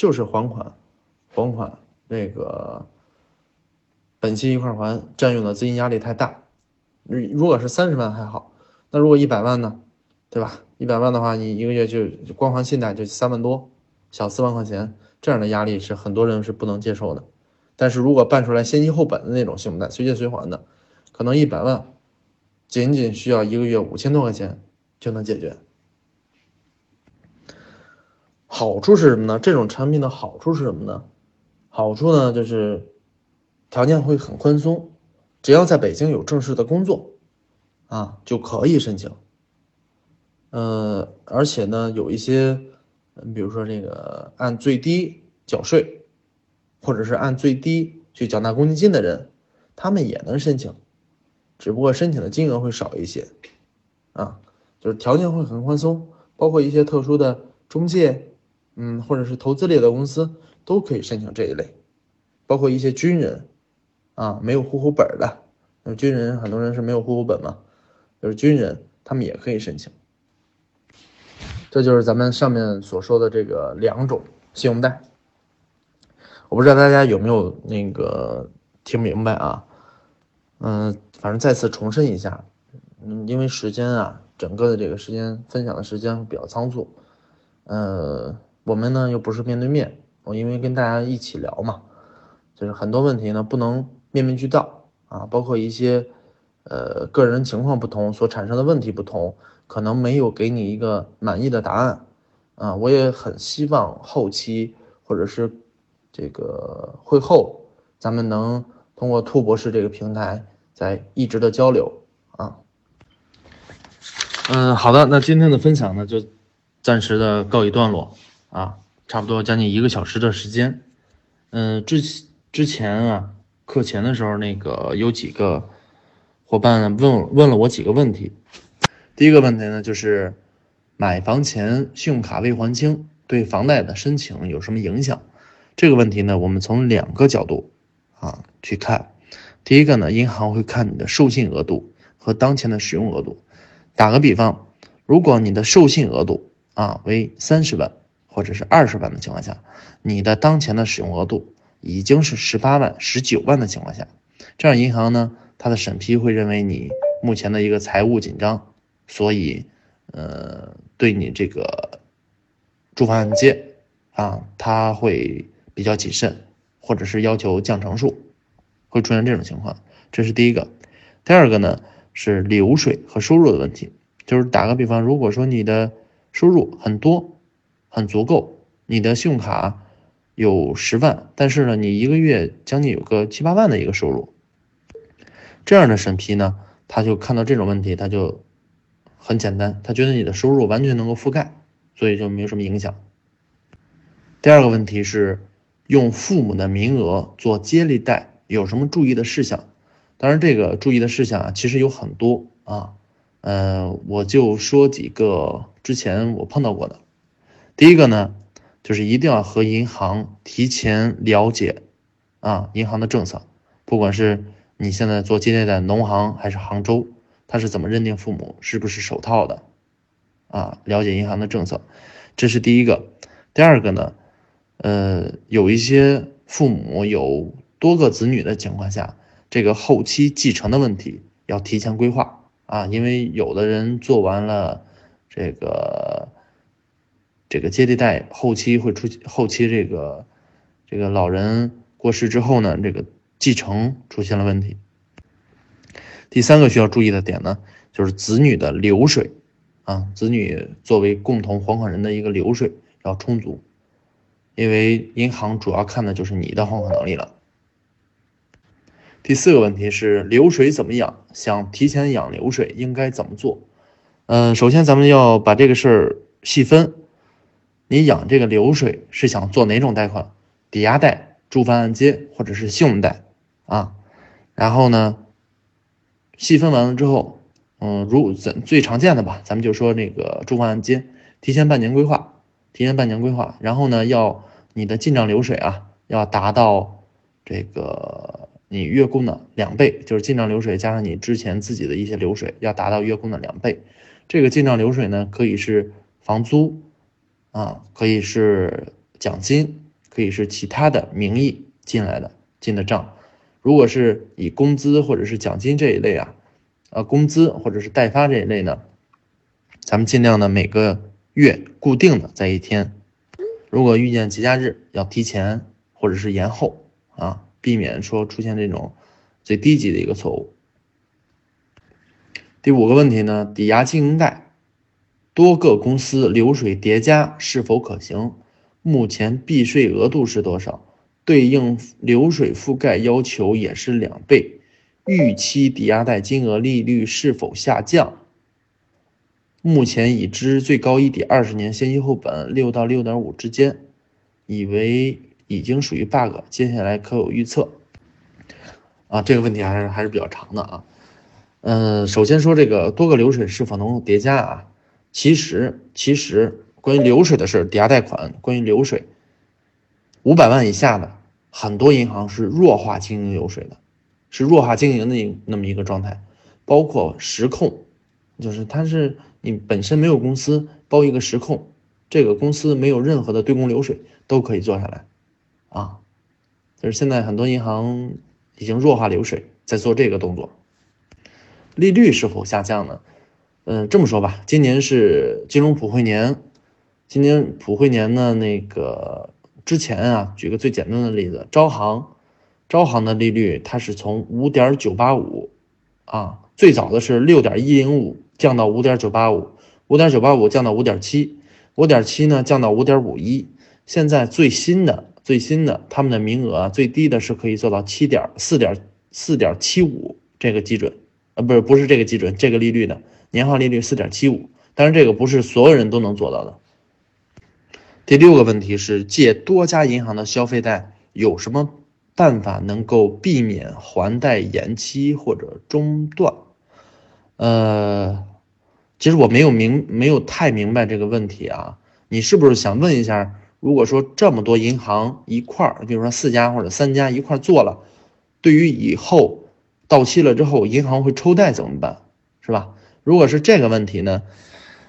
就是还款，还款那个本息一块还，占用的资金压力太大。如果是三十万还好，那如果一百万呢，对吧？一百万的话，你一个月就光还信贷就三万多，小四万块钱，这样的压力是很多人是不能接受的。但是如果办出来先息后本的那种信用贷，随借随还的，可能一百万仅仅需要一个月五千多块钱就能解决。好处是什么呢？这种产品的好处是什么呢？好处呢就是条件会很宽松。只要在北京有正式的工作，啊，就可以申请。呃，而且呢，有一些，比如说这个按最低缴税，或者是按最低去缴纳公积金的人，他们也能申请，只不过申请的金额会少一些，啊，就是条件会很宽松，包括一些特殊的中介，嗯，或者是投资类的公司都可以申请这一类，包括一些军人。啊，没有户口本的，那军人很多人是没有户口本嘛，就是军人他们也可以申请。这就是咱们上面所说的这个两种信用贷。我不知道大家有没有那个听明白啊？嗯，反正再次重申一下，嗯，因为时间啊，整个的这个时间分享的时间比较仓促，呃，我们呢又不是面对面，我因为跟大家一起聊嘛，就是很多问题呢不能。面面俱到啊，包括一些呃个人情况不同所产生的问题不同，可能没有给你一个满意的答案啊。我也很希望后期或者是这个会后，咱们能通过兔博士这个平台在一直的交流啊。嗯，好的，那今天的分享呢就暂时的告一段落啊，差不多将近一个小时的时间。嗯，之之前啊。课前的时候，那个有几个伙伴问问了我几个问题。第一个问题呢，就是买房前信用卡未还清对房贷的申请有什么影响？这个问题呢，我们从两个角度啊去看。第一个呢，银行会看你的授信额度和当前的使用额度。打个比方，如果你的授信额度啊为三十万或者是二十万的情况下，你的当前的使用额度。已经是十八万、十九万的情况下，这样银行呢，它的审批会认为你目前的一个财务紧张，所以，呃，对你这个住房按揭啊，他会比较谨慎，或者是要求降成数，会出现这种情况。这是第一个。第二个呢是流水和收入的问题，就是打个比方，如果说你的收入很多、很足够，你的信用卡。有十万，但是呢，你一个月将近有个七八万的一个收入，这样的审批呢，他就看到这种问题，他就很简单，他觉得你的收入完全能够覆盖，所以就没有什么影响。第二个问题是，用父母的名额做接力贷有什么注意的事项？当然，这个注意的事项啊，其实有很多啊，呃，我就说几个之前我碰到过的。第一个呢。就是一定要和银行提前了解，啊，银行的政策，不管是你现在做接待的农行还是杭州，他是怎么认定父母是不是首套的，啊，了解银行的政策，这是第一个。第二个呢，呃，有一些父母有多个子女的情况下，这个后期继承的问题要提前规划啊，因为有的人做完了这个。这个接力贷后期会出后期这个这个老人过世之后呢，这个继承出现了问题。第三个需要注意的点呢，就是子女的流水啊，子女作为共同还款人的一个流水要充足，因为银行主要看的就是你的还款能力了。第四个问题是流水怎么养？想提前养流水应该怎么做？嗯，首先咱们要把这个事儿细分。你养这个流水是想做哪种贷款？抵押贷、住房按揭或者是信用贷啊？然后呢，细分完了之后，嗯，如怎最常见的吧，咱们就说那个住房按揭，提前半年规划，提前半年规划，然后呢，要你的进账流水啊，要达到这个你月供的两倍，就是进账流水加上你之前自己的一些流水，要达到月供的两倍。这个进账流水呢，可以是房租。啊，可以是奖金可以是其他的名义进来的进的账。如果是以工资或者是奖金这一类啊，呃，工资或者是代发这一类呢，咱们尽量呢每个月固定的在一天。如果遇见节假日，要提前或者是延后啊，避免说出现这种最低级的一个错误。第五个问题呢，抵押经营贷，多个公司流水叠加是否可行？目前避税额度是多少？对应流水覆盖要求也是两倍，预期抵押贷金额利率是否下降？目前已知最高一抵二十年先息后本六到六点五之间，以为已经属于 bug，接下来可有预测？啊，这个问题还是还是比较长的啊。嗯，首先说这个多个流水是否能够叠加啊？其实，其实关于流水的事，抵押贷款关于流水，五百万以下的很多银行是弱化经营流水的，是弱化经营的那么一个状态，包括实控，就是它是你本身没有公司包一个实控，这个公司没有任何的对公流水都可以做下来，啊，就是现在很多银行已经弱化流水，在做这个动作。利率是否下降呢？嗯，这么说吧，今年是金融普惠年，今年普惠年呢，那个之前啊，举个最简单的例子，招行，招行的利率它是从五点九八五啊，最早的是六点一零五降到五点九八五，五点九八五降到五点七，五点七呢降到五点五一，现在最新的最新的他们的名额最低的是可以做到七点四点四点七五这个基准。呃不是不是这个基准，这个利率的年化利率四点七五，但是这个不是所有人都能做到的。第六个问题是借多家银行的消费贷，有什么办法能够避免还贷延期或者中断？呃，其实我没有明没有太明白这个问题啊，你是不是想问一下，如果说这么多银行一块儿，比如说四家或者三家一块儿做了，对于以后。到期了之后，银行会抽贷怎么办？是吧？如果是这个问题呢，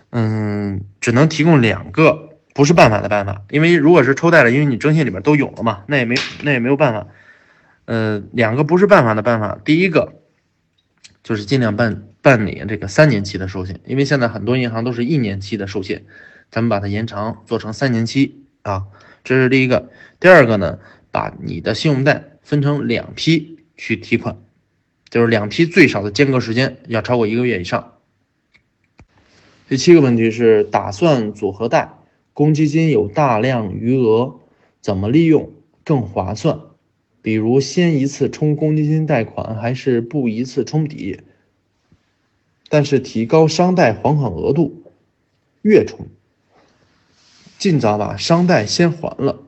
嗯，只能提供两个不是办法的办法。因为如果是抽贷了，因为你征信里面都有了嘛，那也没那也没有办法。呃，两个不是办法的办法，第一个就是尽量办办理这个三年期的授信，因为现在很多银行都是一年期的授信，咱们把它延长做成三年期啊，这是第一个。第二个呢，把你的信用贷分成两批去提款。就是两批最少的间隔时间要超过一个月以上。第七个问题是打算组合贷，公积金有大量余额，怎么利用更划算？比如先一次充公积金贷款，还是不一次充抵？但是提高商贷还款额度，月充，尽早把商贷先还了。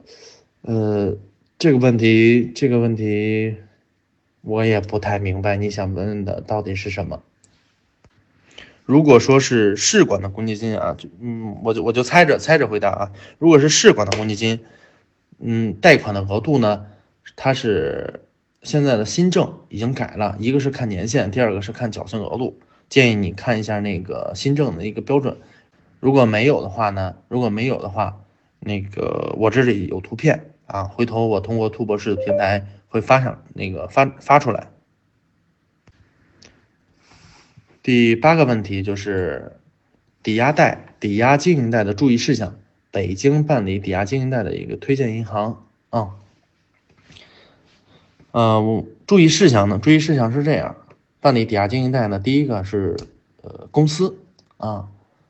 呃，这个问题，这个问题。我也不太明白你想问的到底是什么。如果说是市管的公积金啊，就嗯，我就我就猜着猜着回答啊。如果是市管的公积金，嗯，贷款的额度呢，它是现在的新政已经改了，一个是看年限，第二个是看缴存额度。建议你看一下那个新政的一个标准。如果没有的话呢，如果没有的话，那个我这里有图片啊，回头我通过兔博士的平台。会发上那个发发出来。第八个问题就是抵押贷、抵押经营贷的注意事项。北京办理抵押经营贷的一个推荐银行啊。呃，注意事项呢？注意事项是这样：办理抵押经营贷呢，第一个是呃公司啊，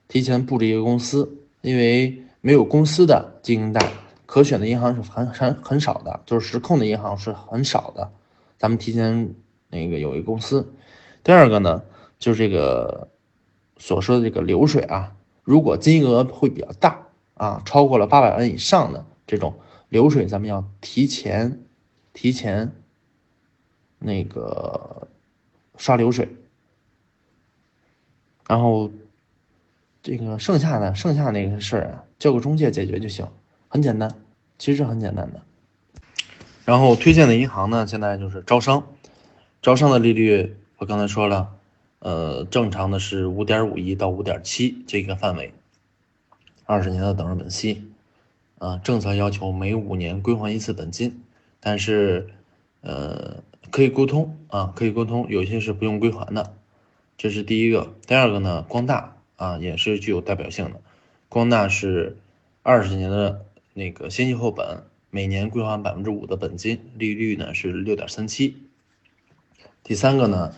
提前布置一个公司，因为没有公司的经营贷。可选的银行是很很很少的，就是实控的银行是很少的。咱们提前那个有一个公司。第二个呢，就这个所说的这个流水啊，如果金额会比较大啊，超过了八百万以上的这种流水，咱们要提前提前那个刷流水，然后这个剩下的剩下那个事儿啊，交给中介解决就行，很简单。其实很简单的，然后推荐的银行呢，现在就是招商，招商的利率我刚才说了，呃，正常的是五点五一到五点七这个范围，二十年的等值本息，啊，政策要求每五年归还一次本金，但是呃可以沟通啊，可以沟通，有些是不用归还的，这是第一个。第二个呢，光大啊也是具有代表性的，光大是二十年的那个先息后本，每年归还百分之五的本金，利率呢是六点三七。第三个呢，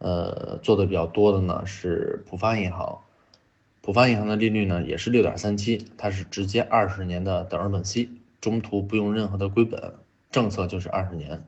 呃，做的比较多的呢是浦发银行，浦发银行的利率呢也是六点三七，它是直接二十年的等额本息，中途不用任何的归本，政策就是二十年。